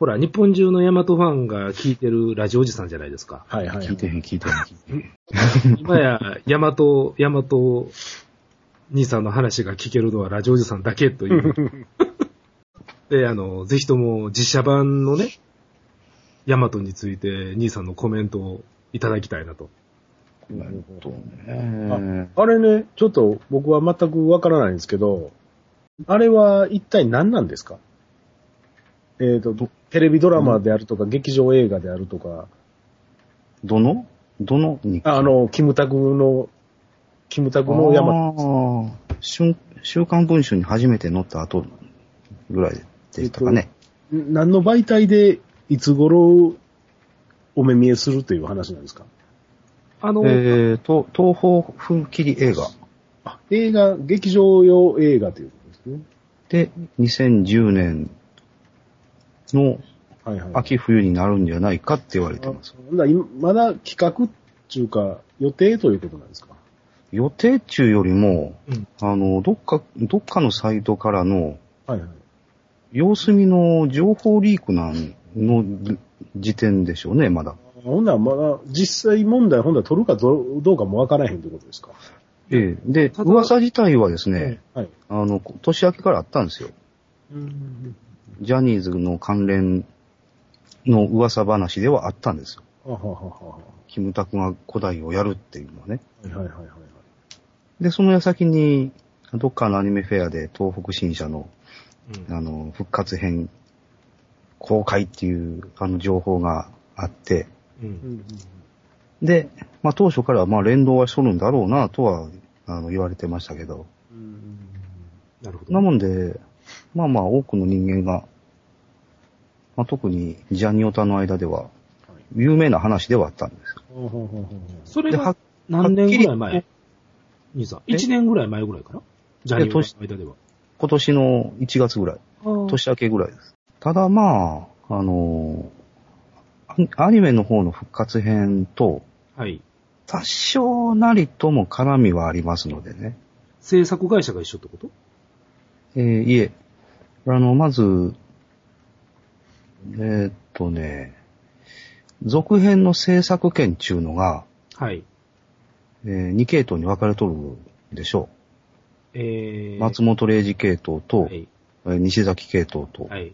ほら、日本中のヤマトファンが聞いてるラジオおじさんじゃないですか。はいはい。聞いてへん、聞いてへん、聞いてへん。今や、ヤマト、ヤマト兄さんの話が聞けるのはラジオおじさんだけという。で、あの、ぜひとも実写版のね、ヤマトについて兄さんのコメントをいただきたいなと。なるほど。ねあれね、ちょっと僕は全くわからないんですけど、あれは一体何なんですか？えっ、と、テレビドラマであるとか、劇場映画であるとか、どの？どの？日記ああの、キムタクの、キムタクの山、あー。週週刊文春に初めて載った後ぐらいでしたかね。何の媒体でいつ頃お目見えするという話なんですか？あの、えーと、東方風切り映画。あ映画、劇場用映画ということですね。で、2010年のはいはい。秋冬になるんじゃないかって言われてます。ほんなら今まだ企画っていうか、予定ということなんですか？予定中よりも、うんあの、どっか、どっかのサイトからのはいはい。様子見の情報リークなんの時点でしょうね、まだ。ほんならまだ実際問題ほんなら取るかどうどうかもわからへんということですか？ええ。で、噂自体はですね、はい。あの、年明けからあったんですよ。うん。ジャニーズの関連の噂話ではあったんですよ。ははははは。キムタクが古代をやるっていうのはね。はいはいはいはい。で、その矢先に、どっかのアニメフェアで東北新社の、うんあの、復活編公開っていう、あの情報があって、ううんんで、まあ当初からまあ連動はしとるんだろうなとは、あの、言われてましたけど、うん。なるほど。なもんで、まあまあ多くの人間が、まあ特にジャニオタの間では、有名な話ではあったんですよ。ほうほうほうほうそれで、はが何年ぐらい前？兄さん。え？1年ぐらい前ぐらいかな？ジャニーズの間では。今年の1月ぐらい、年明けぐらいです。ただまあ、あのアアニメの方の復活編と、はい。多少なりとも絡みはありますのでね。制作会社が一緒ってこと？えーいえ、あの、まず、えーっとね、続編の制作権っていうのが、はい。え2系統に分かれとるでしょえー、う。松本零士系統と、はい。えー西崎系統と。はい。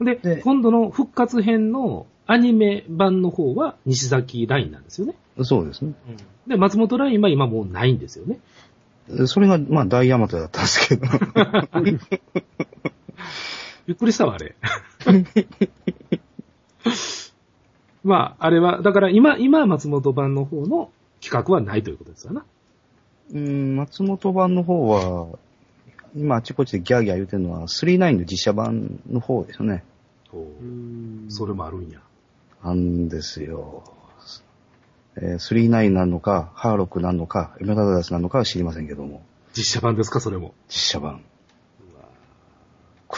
で、で今度の復活編のアニメ版の方は西崎ラインなんですよね。そうですね。で、松本ラインは今もうないんですよね。それが、まあ、大ヤマトだったんですけど。びっくりしたわ、あれ。まあ、あれは、だから今、今松本版の方の企画はないということですよな。うん、松本版の方は、今あちこちでギャーギャー言うてるのは、39の実写版の方ですよね。うんそれもあるんや。なんですよ。えー、39なのか、ハーロックなのか、エメラルダスなのかは知りませんけども、実写版ですか、それも。実写版。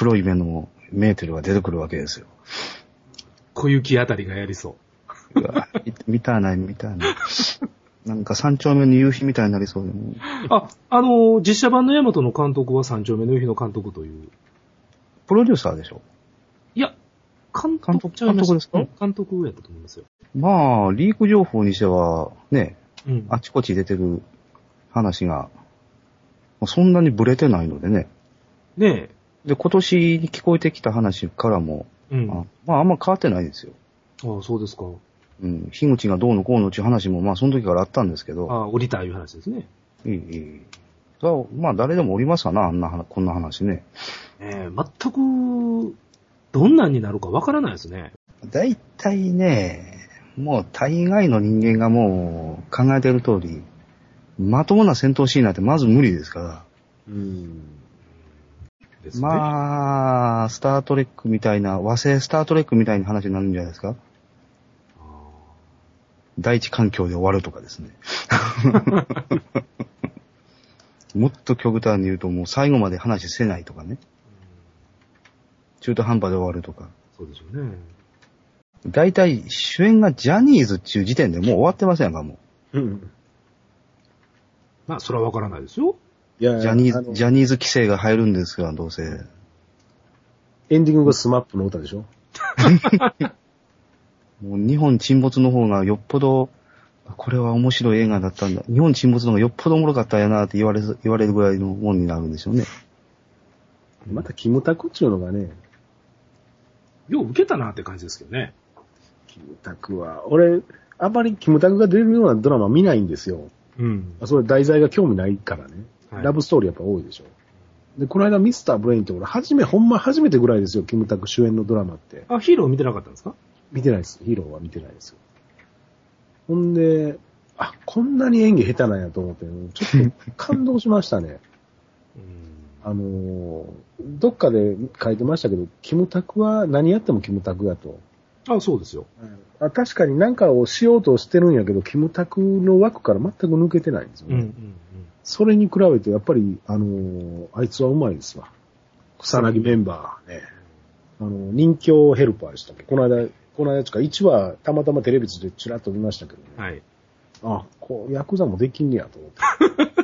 黒い目のメーテルが出てくるわけですよ。小雪あたりがやりそうわみ見たない、見たない。なんか三丁目の夕日みたいになりそうでもうう。あ、あのー実写版のヤマトの監督は三丁目の夕日の監督という。プロデューサーでしょ？いや、監督監督監督ですか？うん監督やったと思いますよ。まあ、リーク情報にしては、ね、うん。あちこち出てる話が、そんなにブレてないのでね。ねで、今年に聞こえてきた話からも、え。うん。ああまあ、あんま変わってないですよ。あ、そうですか。うん。樋口がどうのこうのっていう話も、まあ、その時からあったんですけど、ああ、降りたいう話ですね。いい、いい。まあ、誰でもおりますわな、あんな話、こんな話ね。ええ全く、どんなんになるかわからないですね。大体ね、もう大概の人間がもう考えてる通り、まともな戦闘シーンなんてまず無理ですから。うん。ですね。まあ、スタートレックみたいな、和製スタートレックみたいな話になるんじゃないですか？あ第一環境で終わるとかですね。もっと極端に言うともう最後まで話せないとかね。中途半端で終わるとか。そうでしょうね。大体主演がジャニーズっていう時点でもう終わってませんかもうん。まあ、それはわからないですよ。いやう。ジャニーズ、ジャニーズ規制が入るんですから、どうせ。エンディングが SMAP の歌でしょ？もう日本沈没の方がよっぽど、これは面白い映画だったんだ。日本沈没の方がよっぽどおもろかったんやなって言われず、言われるぐらいのもんになるんでしょうね。またキムタクっちゅうのがね、よう受けたなって感じですけどね。キムタクは、俺、あんまりキムタクが出るようなドラマ見ないんですよ。うん。それ題材が興味ないからね。はいラブストーリーやっぱ多いでしょ。で、この間ミスターブレインって俺、初め、ほんま初めてぐらいですよ、キムタク主演のドラマって。あ、ヒーロー見てなかったんですか？見てないです。ヒーローは見てないですよ。ほんで、あ、こんなに演技下手なんやと思って、ちょっと感動しましたね。うん。あのーどっかで書いてましたけど、キムタクは何やってもキムタクやと。あ、そうですよ。あ確かに何かをしようとしてるんやけど、キムタクの枠から全く抜けてないんですよね。うんうんそれに比べて、やっぱり、あのーあいつはうまいですわ。草薙メンバーね。あの、人形ヘルパーでしたっけこの間、この間つか、1話たまたまテレビでちらっと見ましたけどね。うん。はい。あ、こう、ヤクザもできんねやと思って。